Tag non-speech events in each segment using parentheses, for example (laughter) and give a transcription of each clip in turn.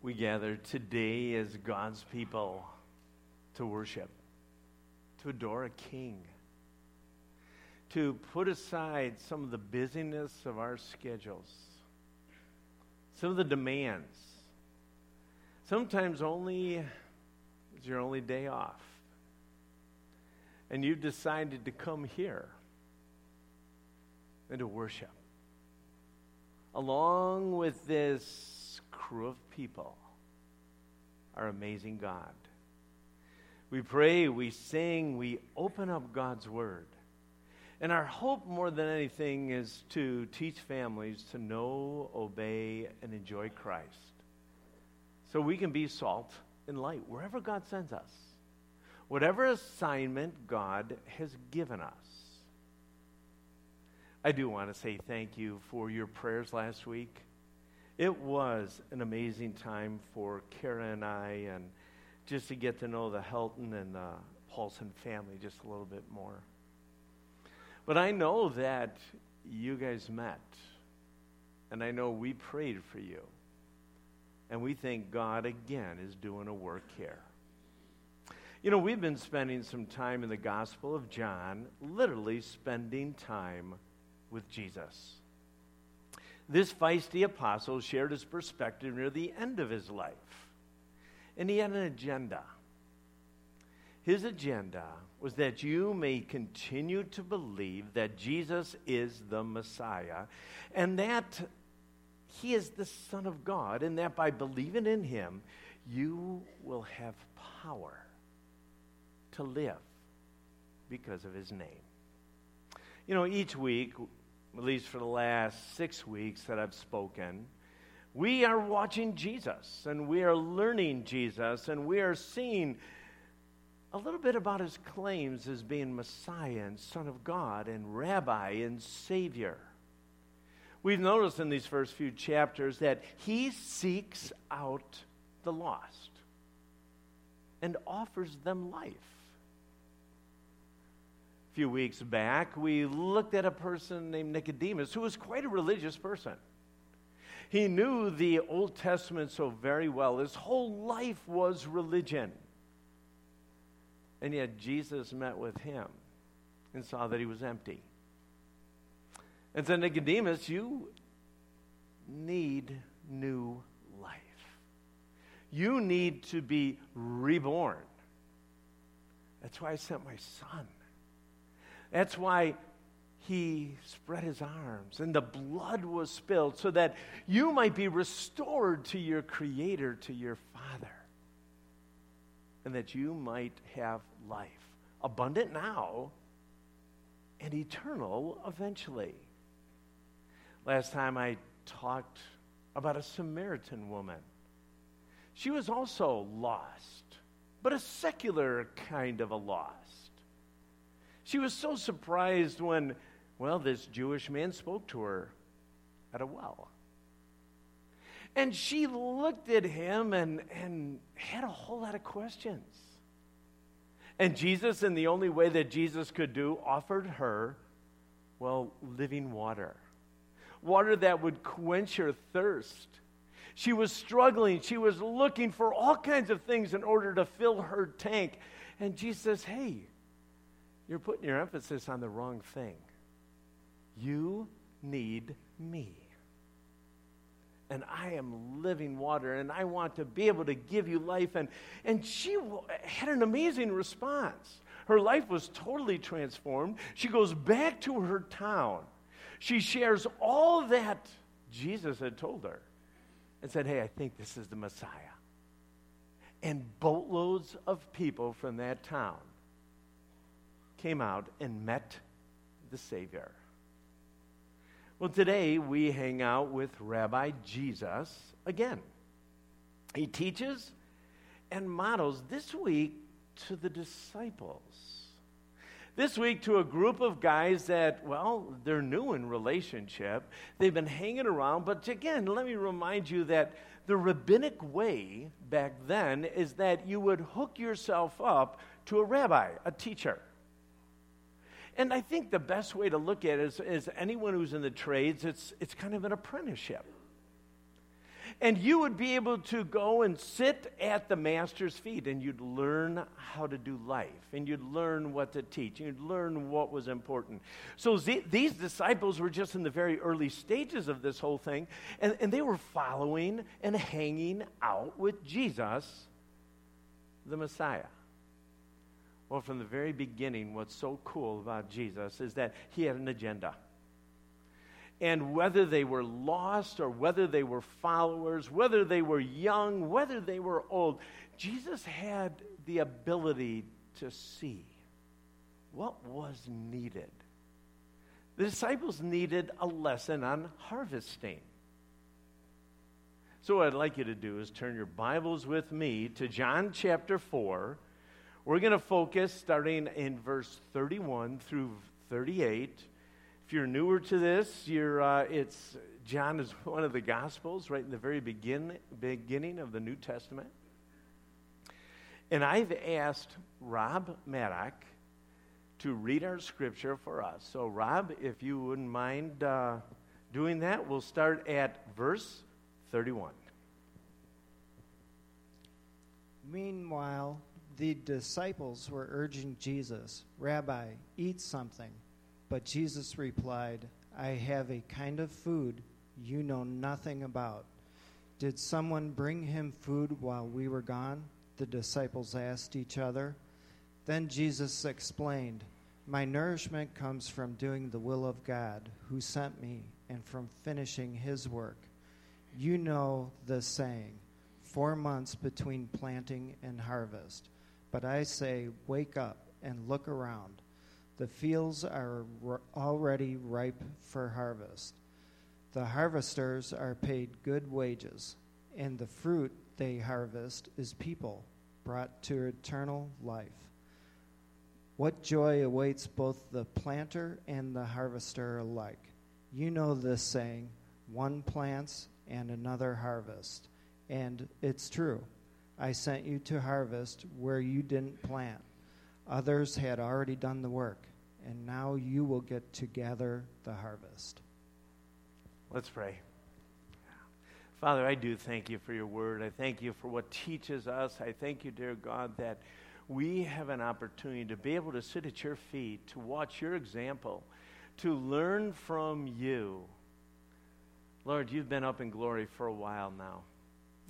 We gather today as God's people to worship, to adore a king, to put aside some of the busyness of our schedules, some of the demands. Sometimes only it's your only day off. And you've decided to come here and to worship along with this crew of people, our amazing God. We pray, we sing, we open up God's Word. And our hope more than anything is to teach families to know, obey, and enjoy Christ. So we can be salt and light wherever God sends us, whatever assignment God has given us. I do want to say thank you for your prayers last week. It was an amazing time for Kara and I, and just to get to know the Helton and the Paulson family just a little bit more. But I know that you guys met, and I know we prayed for you. And we think God again is doing a work here. You know, we've been spending some time in the Gospel of John, literally spending time with Jesus. This feisty apostle shared his perspective near the end of his life, and he had an agenda. His agenda was that you may continue to believe that Jesus is the Messiah and that he is the Son of God, and that by believing in him, you will have power to live because of his name. You know, each week at least for the last six weeks that I've spoken, we are watching Jesus and we are learning Jesus and we are seeing a little bit about his claims as being Messiah and Son of God and Rabbi and Savior. We've noticed in these first few chapters that he seeks out the lost and offers them life few weeks back, we looked at a person named Nicodemus who was quite a religious person. He knew the Old Testament so very well. His whole life was religion. And yet Jesus met with him and saw that he was empty. And said, Nicodemus, you need new life. You need to be reborn. That's why I sent my son. That's why he spread his arms and the blood was spilled so that you might be restored to your Creator, to your Father, and that you might have life, abundant now and eternal eventually. Last time I talked about a Samaritan woman. She was also lost, but a secular kind of a lost. She was so surprised when, well, this Jewish man spoke to her at a well. And she looked at him and, and had a whole lot of questions. And Jesus, in the only way that Jesus could do, offered her, well, living water. Water that would quench her thirst. She was struggling. She was looking for all kinds of things in order to fill her tank. And Jesus says, Hey, you're putting your emphasis on the wrong thing. You need me. And I am living water, and I want to be able to give you life. And, and she had an amazing response. Her life was totally transformed. She goes back to her town. She shares all that Jesus had told her and said, Hey, I think this is the Messiah. And boatloads of people from that town came out and met the Savior. Well, today we hang out with Rabbi Jesus again. He teaches and models this week to the disciples. This week to a group of guys that, well, they're new in relationship. They've been hanging around, but again, let me remind you that the rabbinic way back then is that you would hook yourself up to a rabbi, a teacher. And I think the best way to look at it is, is anyone who's in the trades, it's, it's kind of an apprenticeship. And you would be able to go and sit at the master's feet and you'd learn how to do life and you'd learn what to teach. You'd learn what was important. So z- these disciples were just in the very early stages of this whole thing and, and they were following and hanging out with Jesus, the Messiah. Well, from the very beginning, what's so cool about Jesus is that he had an agenda. And whether they were lost or whether they were followers, whether they were young, whether they were old, Jesus had the ability to see what was needed. The disciples needed a lesson on harvesting. So, what I'd like you to do is turn your Bibles with me to John chapter 4. We're going to focus starting in verse 31 through 38. If you're newer to this, you're, uh, it's John is (laughs) one of the Gospels, right in the very begin, beginning of the New Testament. And I've asked Rob Maddock to read our scripture for us. So, Rob, if you wouldn't mind uh, doing that, we'll start at verse 31. Meanwhile, the disciples were urging Jesus, Rabbi, eat something. But Jesus replied, I have a kind of food you know nothing about. Did someone bring him food while we were gone? The disciples asked each other. Then Jesus explained, My nourishment comes from doing the will of God, who sent me, and from finishing his work. You know the saying, four months between planting and harvest. But I say, Wake up and look around the fields are already ripe for harvest. The harvesters are paid good wages, and the fruit they harvest is people brought to eternal life. What joy awaits both the planter and the harvester alike. You know this saying one plants and another harvests. And it's true. I sent you to harvest where you didn't plant. Others had already done the work and now you will get to gather the harvest. Let's pray. Father, I do thank you for your word. I thank you for what teaches us. I thank you, dear God, that we have an opportunity to be able to sit at your feet, to watch your example, to learn from you. Lord, you've been up in glory for a while now,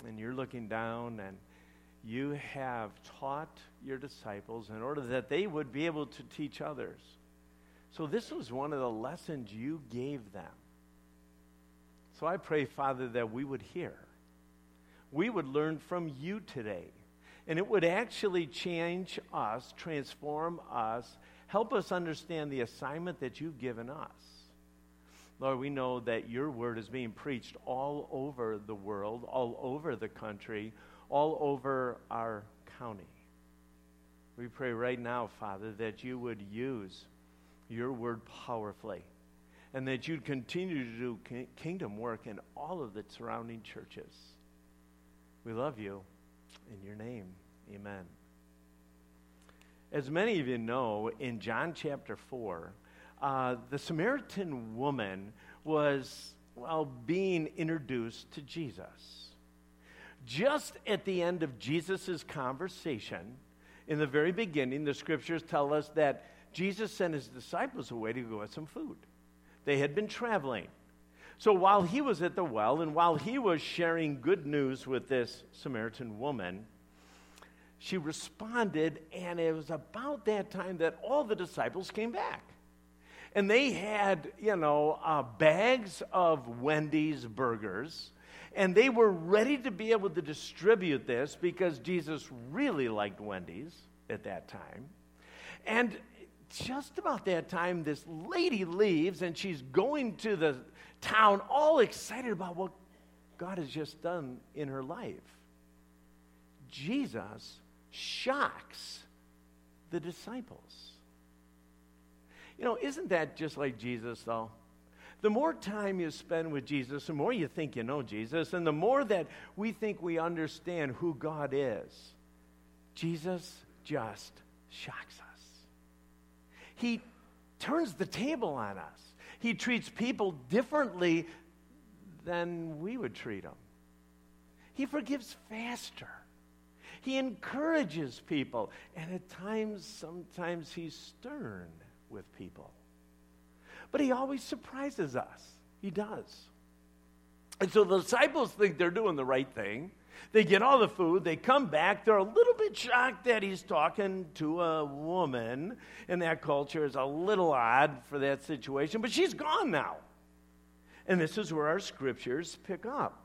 and you're looking down and you have taught your disciples in order that they would be able to teach others. So, this was one of the lessons you gave them. So, I pray, Father, that we would hear. We would learn from you today. And it would actually change us, transform us, help us understand the assignment that you've given us. Lord, we know that your word is being preached all over the world, all over the country, all over our county. We pray right now, Father, that you would use your word powerfully and that you'd continue to do kingdom work in all of the surrounding churches. We love you. In your name, amen. As many of you know, in John chapter 4, uh, the Samaritan woman was, well, being introduced to Jesus. Just at the end of Jesus' conversation, in the very beginning, the scriptures tell us that Jesus sent his disciples away to go get some food. They had been traveling. So while he was at the well and while he was sharing good news with this Samaritan woman, she responded, and it was about that time that all the disciples came back. And they had, you know, uh, bags of Wendy's burgers, and they were ready to be able to distribute this because Jesus really liked Wendy's at that time. And just about that time, this lady leaves and she's going to the town all excited about what God has just done in her life. Jesus shocks the disciples. You know, isn't that just like Jesus, though? The more time you spend with Jesus, the more you think you know Jesus, and the more that we think we understand who God is, Jesus just shocks us. He turns the table on us. He treats people differently than we would treat them. He forgives faster. He encourages people. And at times, sometimes he's stern with people. But he always surprises us. He does. And so the disciples think they're doing the right thing. They get all the food, they come back, they're a little bit shocked that he's talking to a woman in that culture. is a little odd for that situation, but she's gone now. And this is where our scriptures pick up.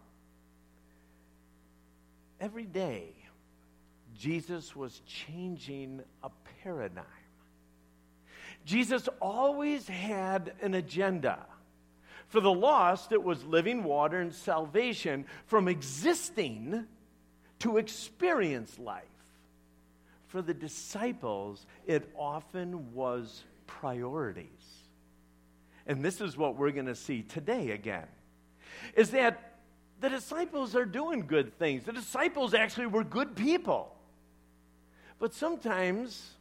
Every day, Jesus was changing a paradigm. Jesus always had an agenda. For the lost, it was living water and salvation from existing to experience life. For the disciples, it often was priorities. And this is what we're going to see today again. Is that the disciples are doing good things. The disciples actually were good people. But sometimes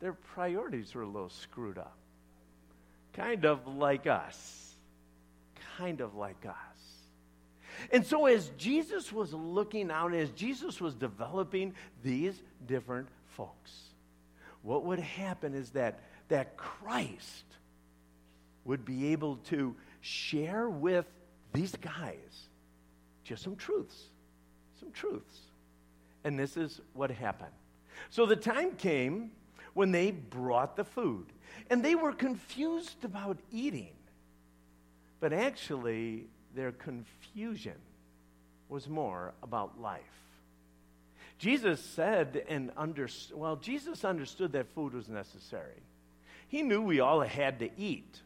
their priorities were a little screwed up. Kind of like us. Kind of like us. And so, as Jesus was looking out, as Jesus was developing these different folks, what would happen is that, that Christ would be able to share with these guys just some truths. Some truths. And this is what happened. So the time came when they brought the food, and they were confused about eating. But actually, their confusion was more about life. Jesus said and understood, well, Jesus understood that food was necessary. He knew we all had to eat.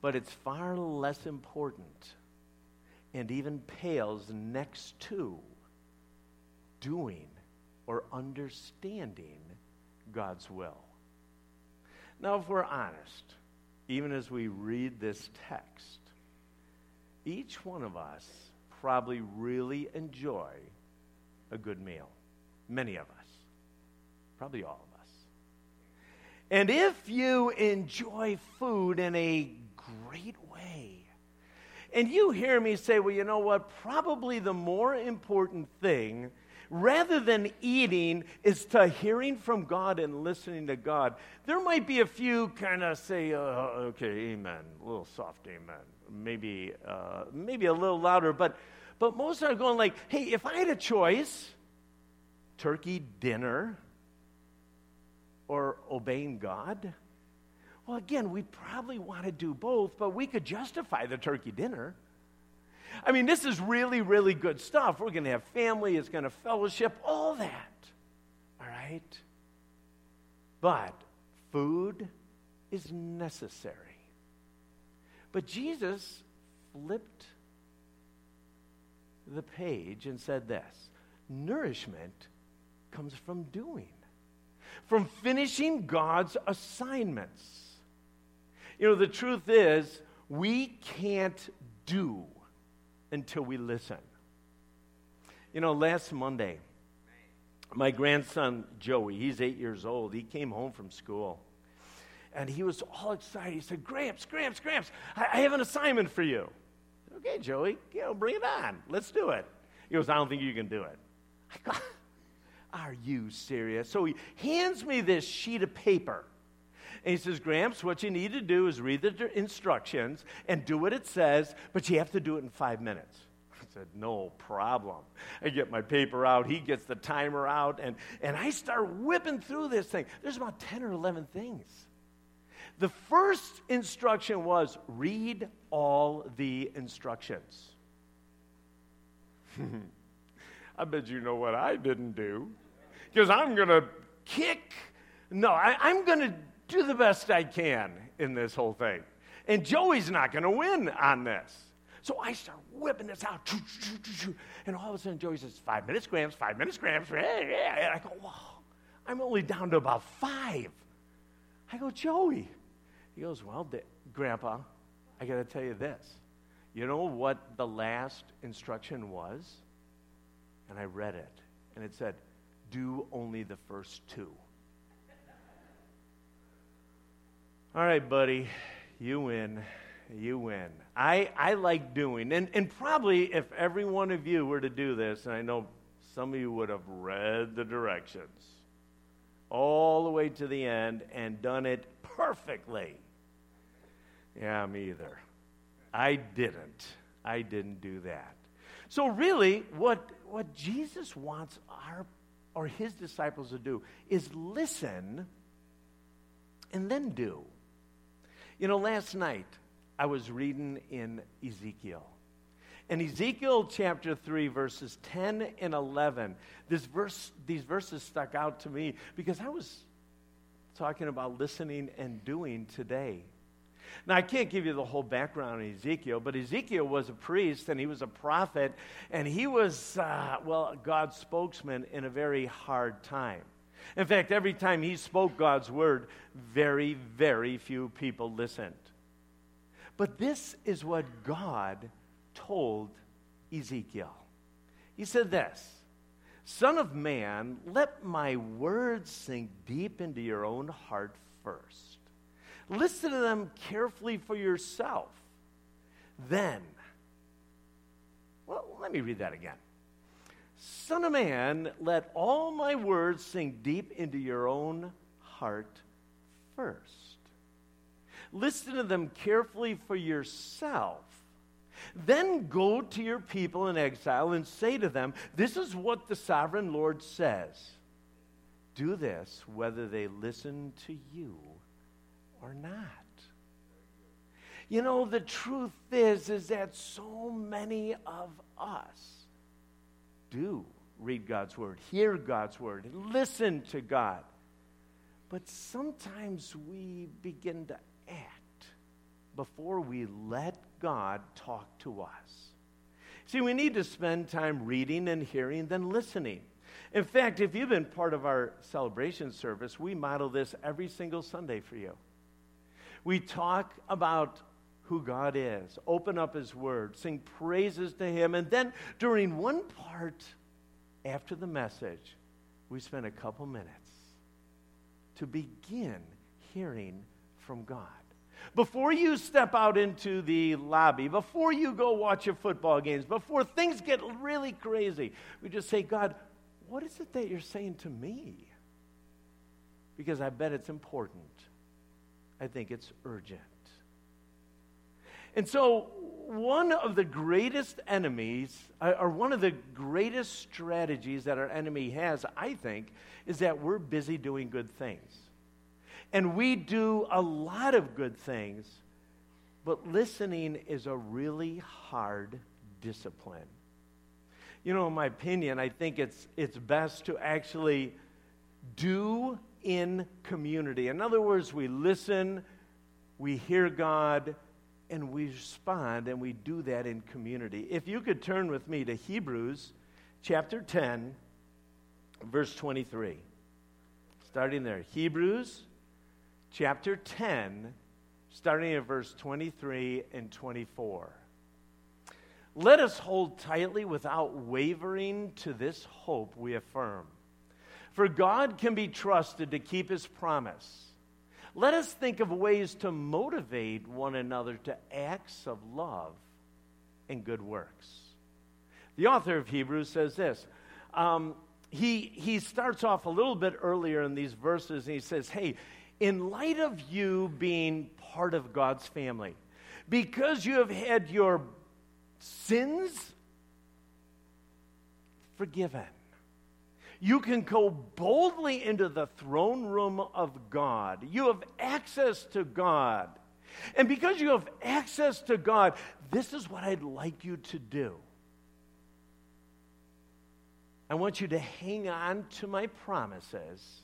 But it's far less important and even pales next to doing or understanding God's will. Now, if we're honest, even as we read this text, each one of us probably really enjoy a good meal. Many of us. Probably all of us. And if you enjoy food in a great way, and you hear me say, well, you know what? Probably the more important thing rather than eating is to hearing from God and listening to God. There might be a few kind of say, uh, okay, amen, a little soft amen, maybe, uh, maybe a little louder, but, but most are going like, hey, if I had a choice, turkey dinner or obeying God, well, again, we probably want to do both, but we could justify the turkey dinner. I mean, this is really, really good stuff. We're going to have family, it's going to fellowship, all that. All right? But food is necessary. But Jesus flipped the page and said this nourishment comes from doing, from finishing God's assignments. You know, the truth is, we can't do until we listen. You know, last Monday, my grandson Joey, he's eight years old, he came home from school. And he was all excited. He said, Gramps, Gramps, Gramps, I, I have an assignment for you. Okay, Joey, you know, bring it on. Let's do it. He goes, I don't think you can do it. I go, (laughs) Are you serious? So he hands me this sheet of paper. And he says, Gramps, what you need to do is read the instructions and do what it says, but you have to do it in five minutes. I said, No problem. I get my paper out, he gets the timer out, and, and I start whipping through this thing. There's about 10 or 11 things. The first instruction was read all the instructions. (laughs) I bet you know what I didn't do. Because I'm going to kick. No, I, I'm going to do the best I can in this whole thing. And Joey's not going to win on this. So I start whipping this out. And all of a sudden, Joey says, Five minutes, Gramps, five minutes, Gramps. And I go, Wow, I'm only down to about five. I go, Joey. He goes, Well, Grandpa, I got to tell you this. You know what the last instruction was? And I read it. And it said, Do only the first two. All right, buddy, you win. You win. I, I like doing, and, and probably if every one of you were to do this, and I know some of you would have read the directions all the way to the end and done it perfectly. Yeah, me either. I didn't. I didn't do that. So, really, what, what Jesus wants our or his disciples to do is listen and then do. You know, last night I was reading in Ezekiel. In Ezekiel chapter 3, verses 10 and 11, this verse, these verses stuck out to me because I was talking about listening and doing today. Now, I can't give you the whole background of Ezekiel, but Ezekiel was a priest and he was a prophet, and he was, uh, well, God's spokesman in a very hard time. In fact, every time he spoke God's word, very, very few people listened. But this is what God told Ezekiel. He said this Son of man, let my words sink deep into your own heart first. Listen to them carefully for yourself. Then, well, let me read that again. Son of man, let all my words sink deep into your own heart first. Listen to them carefully for yourself. Then go to your people in exile and say to them, This is what the sovereign Lord says. Do this whether they listen to you or not. You know, the truth is, is that so many of us do read God's word, hear God's word, listen to God. But sometimes we begin to act before we let God talk to us. See, we need to spend time reading and hearing, then listening. In fact, if you've been part of our celebration service, we model this every single Sunday for you. We talk about who God is, open up His Word, sing praises to Him, and then during one part after the message, we spend a couple minutes to begin hearing from God. Before you step out into the lobby, before you go watch your football games, before things get really crazy, we just say, God, what is it that you're saying to me? Because I bet it's important. I think it's urgent. And so, one of the greatest enemies, uh, or one of the greatest strategies that our enemy has, I think, is that we're busy doing good things. And we do a lot of good things, but listening is a really hard discipline. You know, in my opinion, I think it's, it's best to actually do in community. In other words, we listen, we hear God, and we respond, and we do that in community. If you could turn with me to Hebrews chapter 10, verse 23. Starting there. Hebrews chapter 10, starting at verse 23 and 24. Let us hold tightly without wavering to this hope we affirm. For God can be trusted to keep his promise. Let us think of ways to motivate one another to acts of love and good works. The author of Hebrews says this. Um, he, he starts off a little bit earlier in these verses and he says, Hey, in light of you being part of God's family, because you have had your sins forgiven, you can go boldly into the throne room of God. You have access to God. And because you have access to God, this is what I'd like you to do. I want you to hang on to my promises.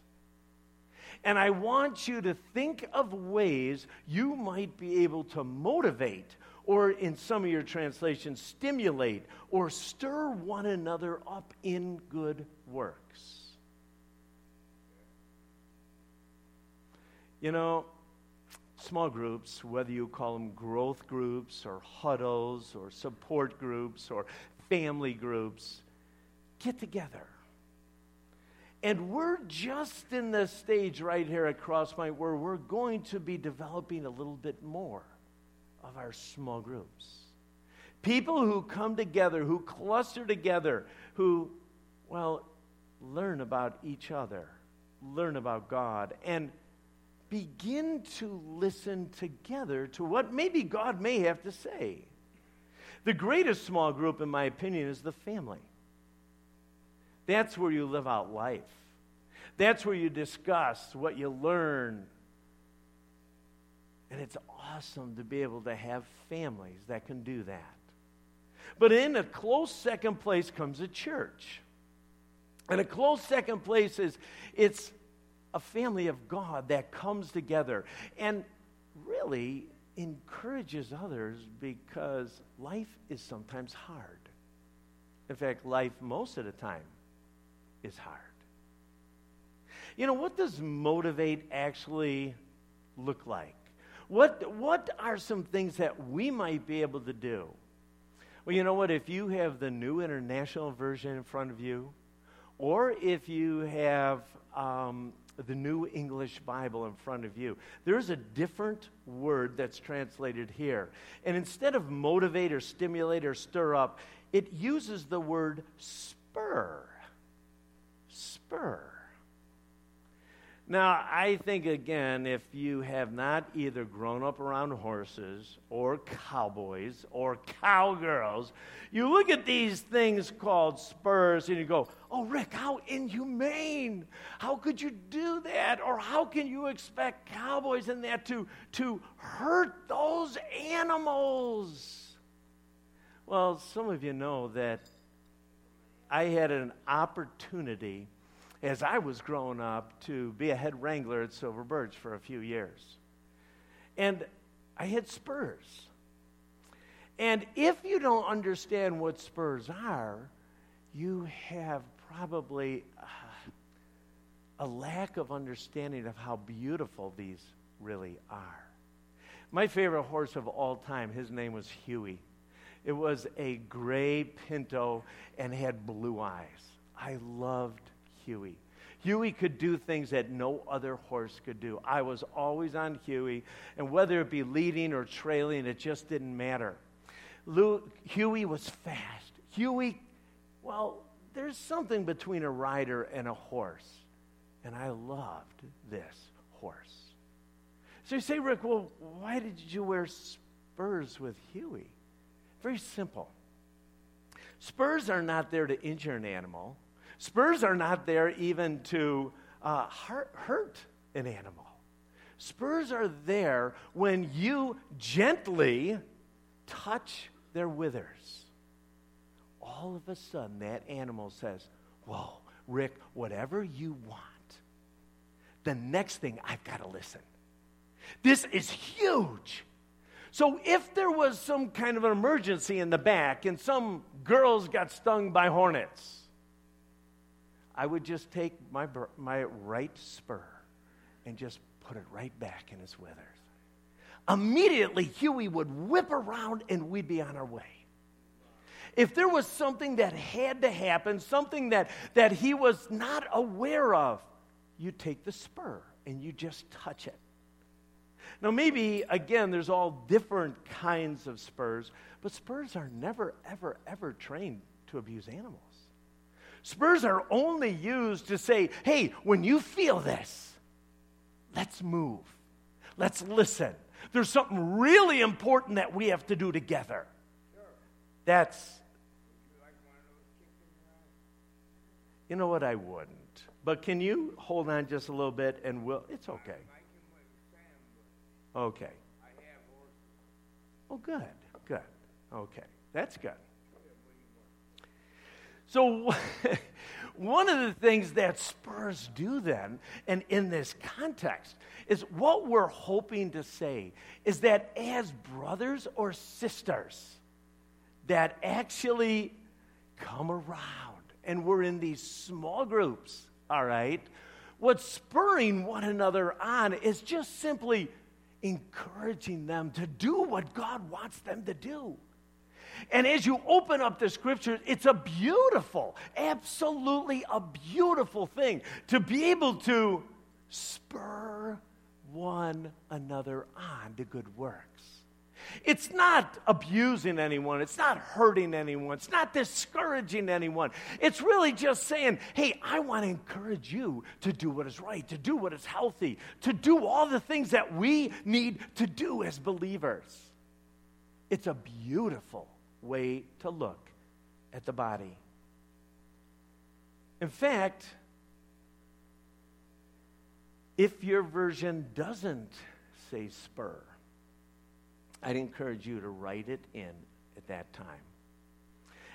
And I want you to think of ways you might be able to motivate, or in some of your translations, stimulate, or stir one another up in good works. You know, small groups, whether you call them growth groups or huddles or support groups or family groups, get together. And we're just in the stage right here at Crosspoint where we're going to be developing a little bit more of our small groups. People who come together, who cluster together, who, well, learn about each other, learn about God, and begin to listen together to what maybe God may have to say. The greatest small group, in my opinion, is the family. That's where you live out life. That's where you discuss what you learn. And it's awesome to be able to have families that can do that. But in a close second place comes a church. And a close second place is it's a family of God that comes together and really encourages others because life is sometimes hard. In fact, life most of the time is hard. You know, what does motivate actually look like? What, what are some things that we might be able to do? Well, you know what? If you have the new international version in front of you, or if you have um, the New English Bible in front of you, there's a different word that's translated here. And instead of motivate or stimulate or stir up, it uses the word spur. Spur. Now, I think again, if you have not either grown up around horses or cowboys or cowgirls, you look at these things called spurs and you go, Oh, Rick, how inhumane. How could you do that? Or how can you expect cowboys in that to, to hurt those animals? Well, some of you know that I had an opportunity as I was growing up to be a head wrangler at Silver Birch for a few years. And I had spurs. And if you don't understand what spurs are, you have probably uh, a lack of understanding of how beautiful these really are. My favorite horse of all time, his name was Huey. It was a gray pinto and had blue eyes. I loved Huey. Huey could do things that no other horse could do. I was always on Huey, and whether it be leading or trailing, it just didn't matter. Lou, Huey was fast. Huey, well, there's something between a rider and a horse, and I loved this horse. So you say, Rick, well, why did you wear spurs with Huey? Very simple. Spurs are not there to injure an animal. Spurs are not there even to uh, hurt an animal. Spurs are there when you gently touch their withers. All of a sudden, that animal says, Whoa, Rick, whatever you want, the next thing I've got to listen. This is huge. So, if there was some kind of an emergency in the back and some girls got stung by hornets, I would just take my, my right spur and just put it right back in his withers. Immediately, Huey would whip around and we'd be on our way. If there was something that had to happen, something that, that he was not aware of, you take the spur and you just touch it. Now, maybe, again, there's all different kinds of spurs, but spurs are never, ever, ever trained to abuse animals. Spurs are only used to say, hey, when you feel this, let's move. Let's listen. There's something really important that we have to do together. Sure. That's. You know what? I wouldn't. But can you hold on just a little bit and we'll. It's okay. Okay. Oh, good. Good. Okay. That's good. So, (laughs) one of the things that Spurs do then, and in this context, is what we're hoping to say is that as brothers or sisters that actually come around and we're in these small groups, all right, what's spurring one another on is just simply encouraging them to do what God wants them to do. And as you open up the scriptures, it's a beautiful, absolutely a beautiful thing to be able to spur one another on to good works. It's not abusing anyone. It's not hurting anyone. It's not discouraging anyone. It's really just saying, hey, I want to encourage you to do what is right, to do what is healthy, to do all the things that we need to do as believers. It's a beautiful way to look at the body. In fact, if your version doesn't say spur, I'd encourage you to write it in at that time.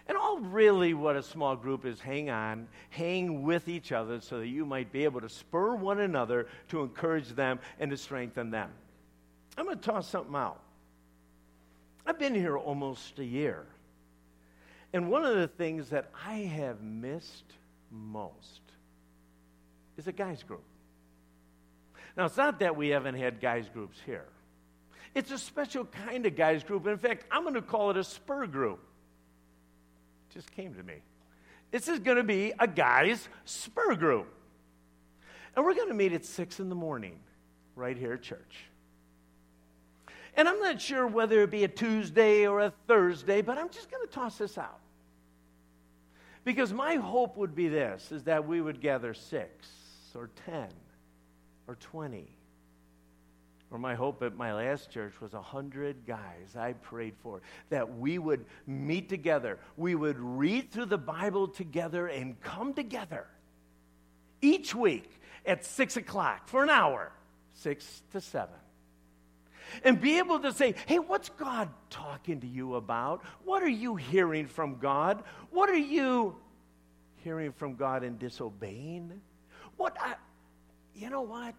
And all really what a small group is hang on, hang with each other so that you might be able to spur one another to encourage them and to strengthen them. I'm going to toss something out. I've been here almost a year. And one of the things that I have missed most is a guys group. Now, it's not that we haven't had guys groups here. It's a special kind of guys group. In fact, I'm going to call it a spur group. It just came to me. This is going to be a guys spur group. And we're going to meet at 6 in the morning right here at church. And I'm not sure whether it be a Tuesday or a Thursday, but I'm just going to toss this out. Because my hope would be this is that we would gather 6 or 10 or 20. Or my hope at my last church was a 100 guys I prayed for, that we would meet together. We would read through the Bible together and come together each week at 6 o'clock for an hour, 6 to 7. And be able to say, hey, what's God talking to you about? What are you hearing from God? What are you hearing from God and disobeying? What I, you know what?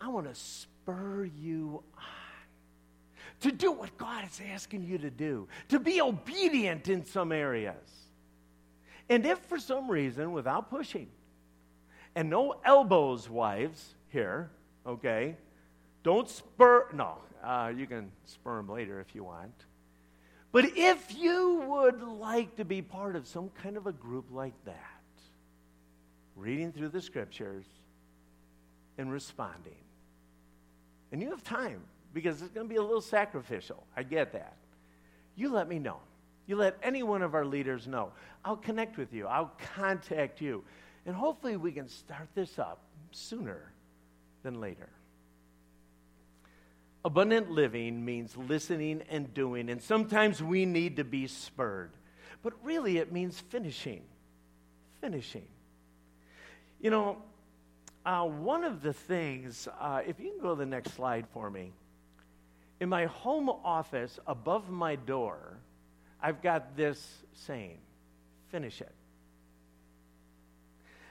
I want to spur you on to do what God is asking you to do, to be obedient in some areas. And if for some reason, without pushing, and no elbows, wives, here, okay? Don't spur, no, uh, you can spur them later if you want. But if you would like to be part of some kind of a group like that, reading through the scriptures, and responding. And you have time because it's going to be a little sacrificial. I get that. You let me know. You let any one of our leaders know. I'll connect with you, I'll contact you. And hopefully, we can start this up sooner than later. Abundant living means listening and doing, and sometimes we need to be spurred. But really, it means finishing. Finishing. You know, uh, one of the things, uh, if you can go to the next slide for me, in my home office above my door, I've got this saying finish it.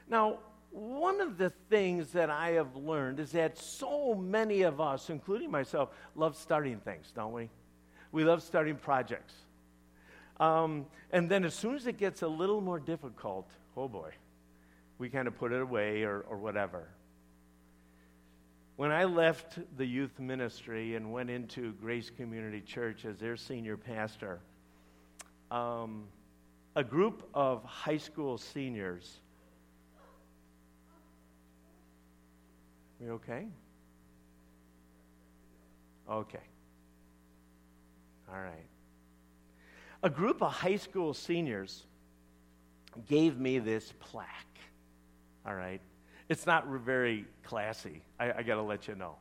Now, one of the things that I have learned is that so many of us, including myself, love starting things, don't we? We love starting projects. Um, and then as soon as it gets a little more difficult, oh boy, we kind of put it away or, or whatever. When I left the youth ministry and went into Grace Community Church as their senior pastor, um, a group of high school seniors. We okay? Okay. All right. A group of high school seniors gave me this plaque. All right. It's not very classy. I, I got to let you know.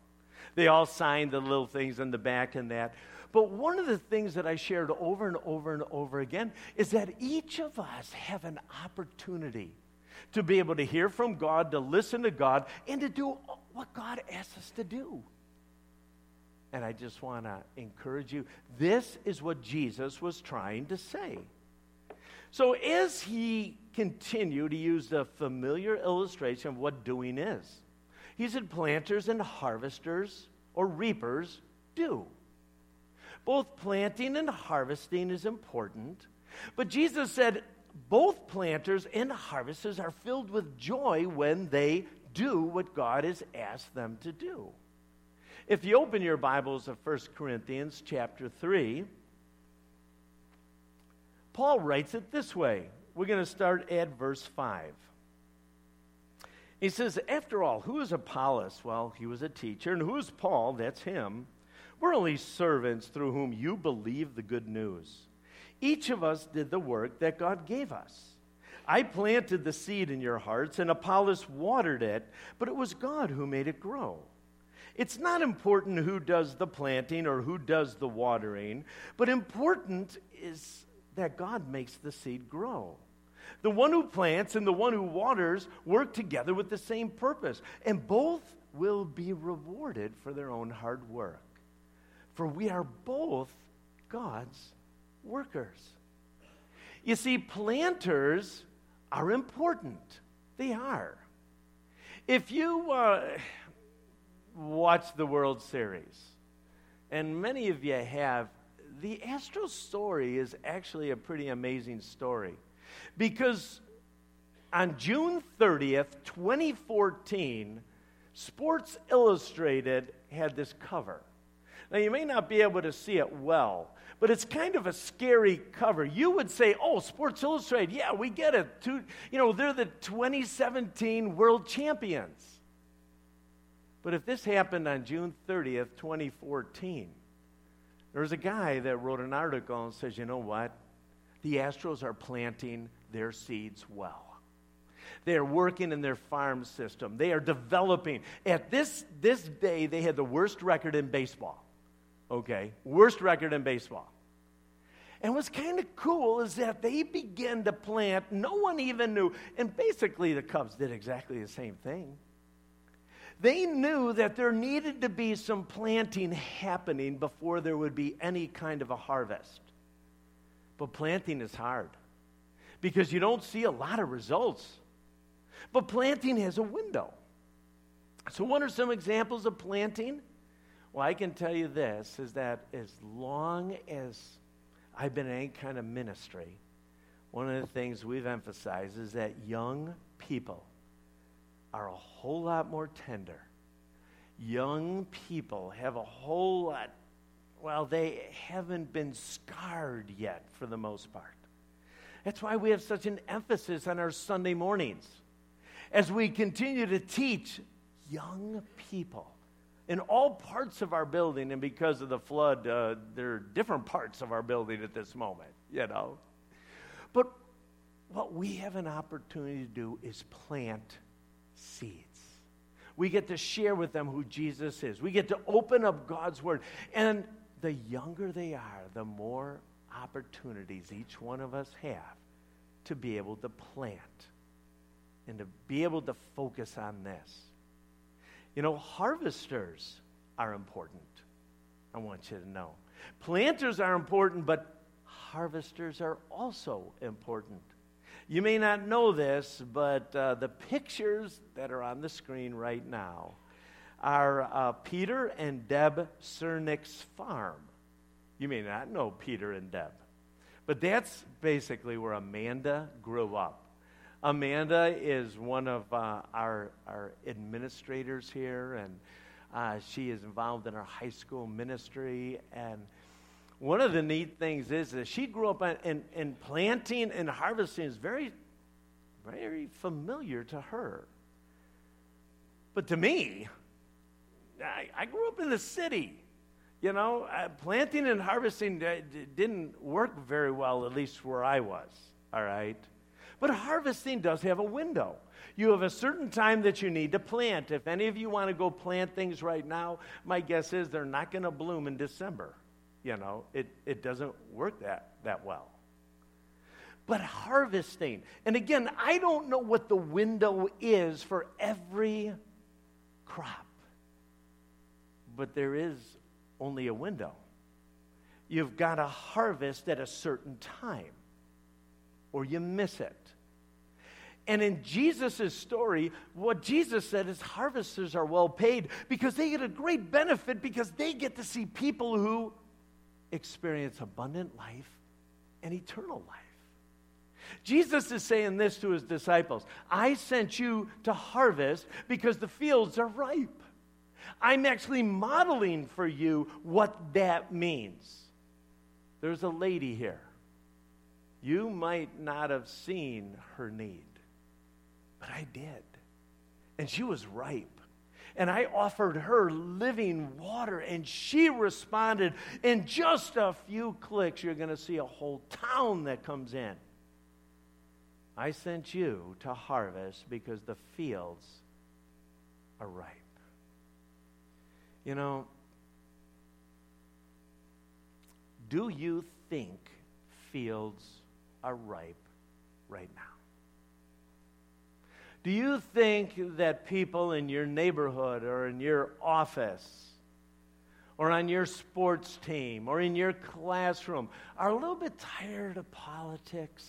They all signed the little things in the back and that. But one of the things that I shared over and over and over again is that each of us have an opportunity to be able to hear from God, to listen to God, and to do what God asks us to do. And I just want to encourage you this is what Jesus was trying to say. So, as he continued he used a familiar illustration of what doing is, he said, planters and harvesters or reapers do. Both planting and harvesting is important, but Jesus said both planters and harvesters are filled with joy when they do what God has asked them to do. If you open your Bibles to 1 Corinthians chapter 3, Paul writes it this way. We're going to start at verse 5. He says, After all, who is Apollos? Well, he was a teacher. And who is Paul? That's him. We're only servants through whom you believe the good news. Each of us did the work that God gave us. I planted the seed in your hearts, and Apollos watered it, but it was God who made it grow. It's not important who does the planting or who does the watering, but important is that God makes the seed grow. The one who plants and the one who waters work together with the same purpose, and both will be rewarded for their own hard work. For we are both God's workers. You see, planters are important. They are. If you uh, watch the World Series, and many of you have, the Astros story is actually a pretty amazing story. Because on June 30th, 2014, Sports Illustrated had this cover. Now, you may not be able to see it well, but it's kind of a scary cover. You would say, oh, Sports Illustrated, yeah, we get it. you know, they're the 2017 world champions. But if this happened on June 30th, 2014, there was a guy that wrote an article and says, you know what? The Astros are planting their seeds well. They are working in their farm system. They are developing. At this, this day, they had the worst record in baseball. Okay? Worst record in baseball. And what's kind of cool is that they began to plant. No one even knew. And basically, the Cubs did exactly the same thing. They knew that there needed to be some planting happening before there would be any kind of a harvest. But planting is hard because you don't see a lot of results. But planting has a window. So, what are some examples of planting? Well, I can tell you this is that as long as I've been in any kind of ministry, one of the things we've emphasized is that young people are a whole lot more tender. Young people have a whole lot, well, they haven't been scarred yet for the most part. That's why we have such an emphasis on our Sunday mornings. As we continue to teach young people in all parts of our building, and because of the flood, uh, there are different parts of our building at this moment, you know. But what we have an opportunity to do is plant seeds. We get to share with them who Jesus is. We get to open up God's Word. And the younger they are, the more opportunities each one of us have to be able to plant and to be able to focus on this. You know, harvesters are important. I want you to know. Planters are important, but harvesters are also important. You may not know this, but uh, the pictures that are on the screen right now are uh, Peter and Deb Cernick's farm. You may not know Peter and Deb, but that's basically where Amanda grew up. Amanda is one of uh, our, our administrators here, and uh, she is involved in our high school ministry. And one of the neat things is that she grew up in, in, in planting and harvesting is very, very familiar to her. But to me, I, I grew up in the city. You know, uh, planting and harvesting uh, didn't work very well, at least where I was, all right? But harvesting does have a window. You have a certain time that you need to plant. If any of you want to go plant things right now, my guess is they're not going to bloom in December. You know, it, it doesn't work that, that well. But harvesting, and again, I don't know what the window is for every crop, but there is only a window. You've got to harvest at a certain time, or you miss it. And in Jesus' story, what Jesus said is harvesters are well paid because they get a great benefit because they get to see people who experience abundant life and eternal life. Jesus is saying this to his disciples I sent you to harvest because the fields are ripe. I'm actually modeling for you what that means. There's a lady here. You might not have seen her need but I did. And she was ripe. And I offered her living water, and she responded. In just a few clicks, you're going to see a whole town that comes in. I sent you to harvest because the fields are ripe. You know, do you think fields are ripe right now? Do you think that people in your neighborhood or in your office or on your sports team or in your classroom are a little bit tired of politics?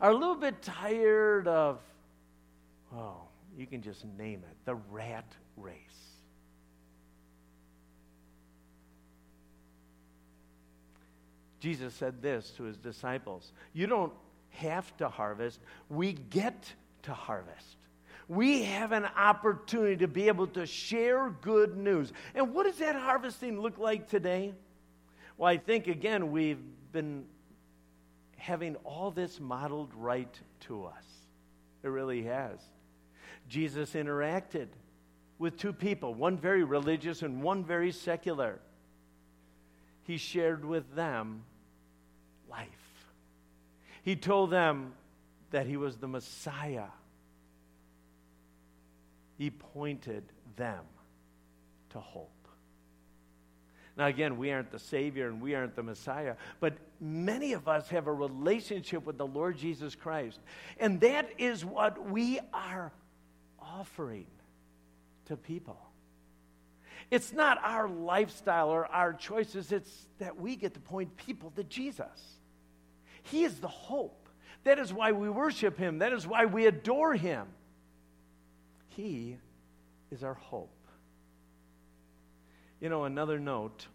Are a little bit tired of, oh, you can just name it, the rat race? Jesus said this to his disciples You don't have to harvest, we get to harvest. We have an opportunity to be able to share good news. And what does that harvesting look like today? Well, I think, again, we've been having all this modeled right to us. It really has. Jesus interacted with two people, one very religious and one very secular. He shared with them life. He told them that he was the Messiah. He pointed them to hope. Now, again, we aren't the Savior and we aren't the Messiah, but many of us have a relationship with the Lord Jesus Christ. And that is what we are offering to people. It's not our lifestyle or our choices, it's that we get to point people to Jesus. He is the hope. That is why we worship him. That is why we adore him. He is our hope. You know, another note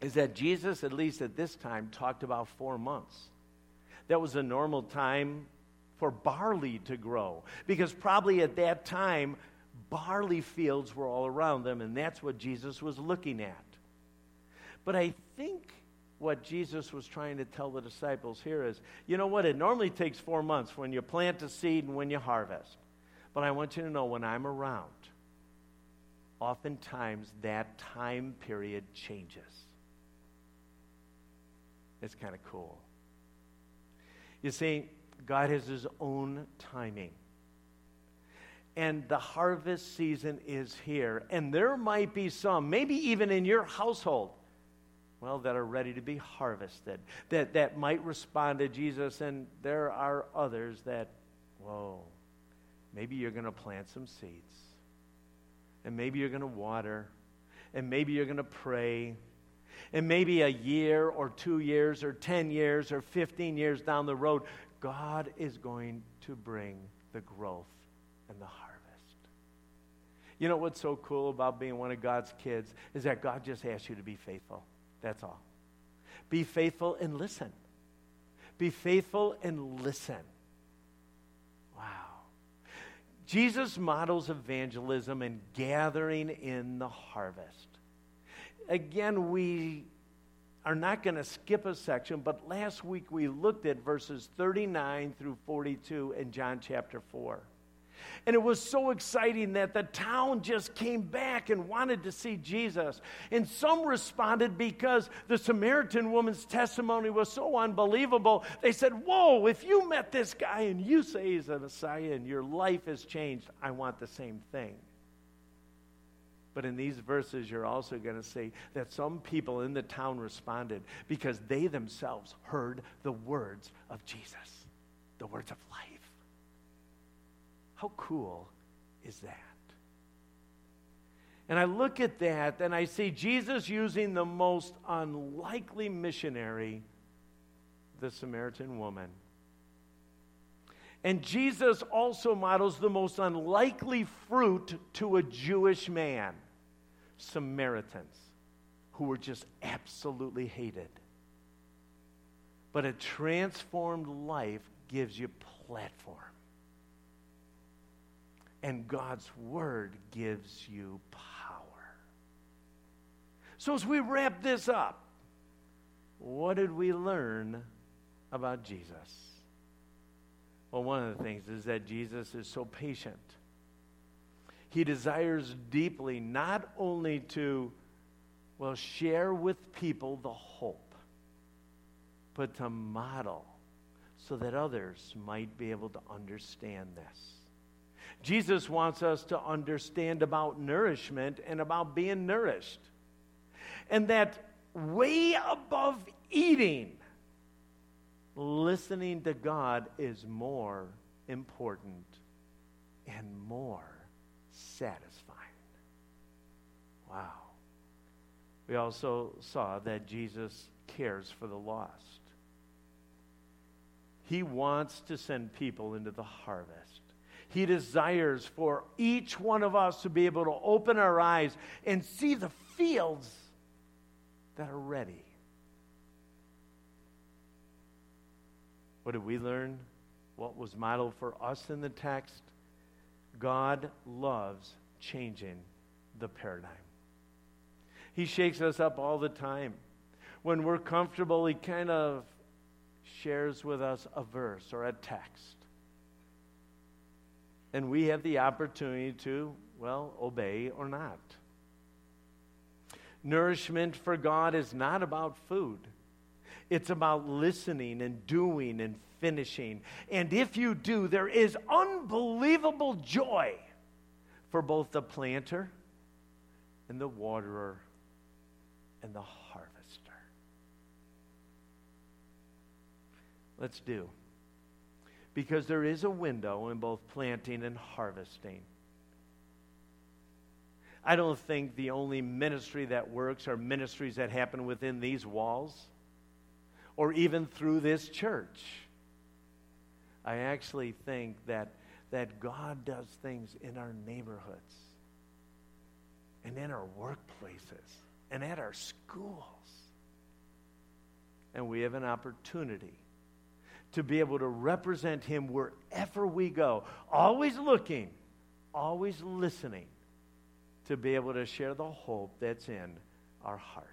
is that Jesus, at least at this time, talked about four months. That was a normal time for barley to grow because probably at that time, barley fields were all around them, and that's what Jesus was looking at. But I think what Jesus was trying to tell the disciples here is you know what? It normally takes four months when you plant a seed and when you harvest. But I want you to know when I'm around, oftentimes that time period changes. It's kind of cool. You see, God has His own timing. And the harvest season is here. And there might be some, maybe even in your household, well, that are ready to be harvested, that, that might respond to Jesus. And there are others that, whoa, maybe you're going to plant some seeds. And maybe you're going to water. And maybe you're going to pray. And maybe a year or two years or 10 years or 15 years down the road, God is going to bring the growth and the harvest. You know what's so cool about being one of God's kids is that God just asks you to be faithful. That's all. Be faithful and listen. Be faithful and listen. Wow. Jesus models evangelism and gathering in the harvest. Again, we are not going to skip a section, but last week we looked at verses 39 through 42 in John chapter 4. And it was so exciting that the town just came back and wanted to see Jesus. And some responded because the Samaritan woman's testimony was so unbelievable. They said, Whoa, if you met this guy and you say he's a Messiah and your life has changed, I want the same thing. But in these verses, you're also going to see that some people in the town responded because they themselves heard the words of Jesus, the words of life. How cool is that? And I look at that and I see Jesus using the most unlikely missionary, the Samaritan woman. And Jesus also models the most unlikely fruit to a Jewish man Samaritans, who were just absolutely hated. But a transformed life gives you platform and God's word gives you power. So, as we wrap this up, what did we learn about Jesus? Well, one of the things is that Jesus is so patient. He desires deeply not only to, well, share with people the hope, but to model so that others might be able to understand this. Jesus wants us to understand about nourishment and about being nourished. And that way above eating, listening to God is more important and more satisfying. Wow. We also saw that Jesus cares for the lost. He wants to send people into the harvest. He desires for each one of us to be able to open our eyes and see the fields that are ready. What did we learn? What was modeled for us in the text? God loves changing the paradigm. He shakes us up all the time. When we're comfortable, He kind of shares with us a verse or a text. And we have the opportunity to, well, obey or not. Nourishment for God is not about food. It's about listening and doing and finishing. And if you do, there is unbelievable joy for both the planter and the waterer and the harvester. Let's do. Because there is a window in both planting and harvesting. I don't think the only ministry that works are ministries that happen within these walls or even through this church. I actually think that, that God does things in our neighborhoods and in our workplaces and at our schools. And we have an opportunity to be able to represent Him wherever we go, always looking, always listening to be able to share the hope that's in our heart.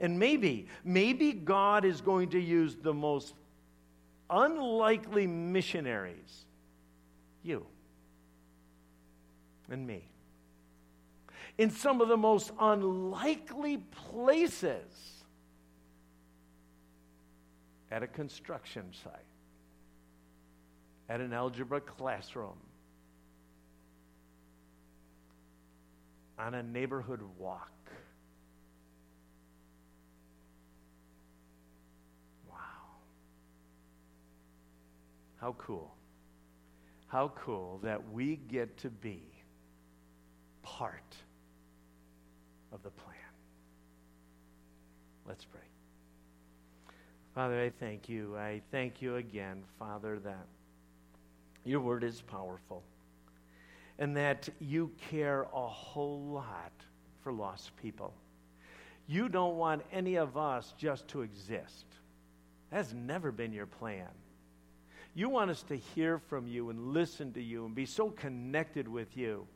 And maybe, maybe God is going to use the most unlikely missionaries you and me in some of the most unlikely places at a construction site, at an algebra classroom, on a neighborhood walk. Wow. How cool. How cool that we get to be part of the plan. Let's pray. Father, I thank you. I thank you again, Father, that your word is powerful and that you care a whole lot for lost people. You don't want any of us just to exist. That's never been your plan. You want us to hear from you and listen to you and be so connected with you.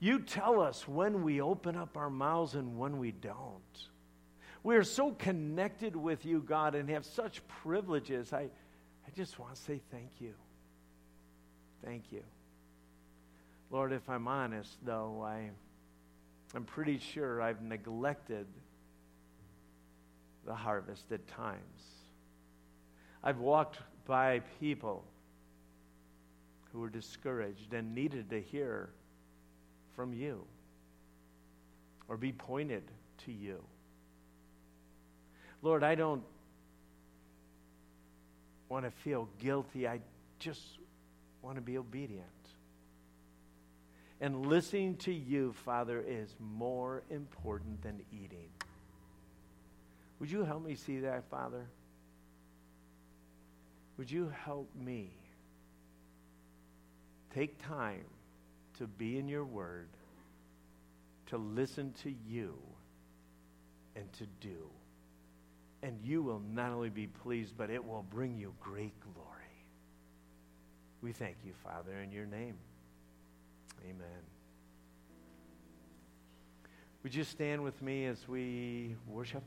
You tell us when we open up our mouths and when we don't. We are so connected with you, God, and have such privileges. I, I just want to say thank you. Thank you. Lord, if I'm honest, though, I, I'm pretty sure I've neglected the harvest at times. I've walked by people who were discouraged and needed to hear from you or be pointed to you. Lord, I don't want to feel guilty. I just want to be obedient. And listening to you, Father, is more important than eating. Would you help me see that, Father? Would you help me take time to be in your word, to listen to you, and to do? And you will not only be pleased, but it will bring you great glory. We thank you, Father, in your name. Amen. Would you stand with me as we worship?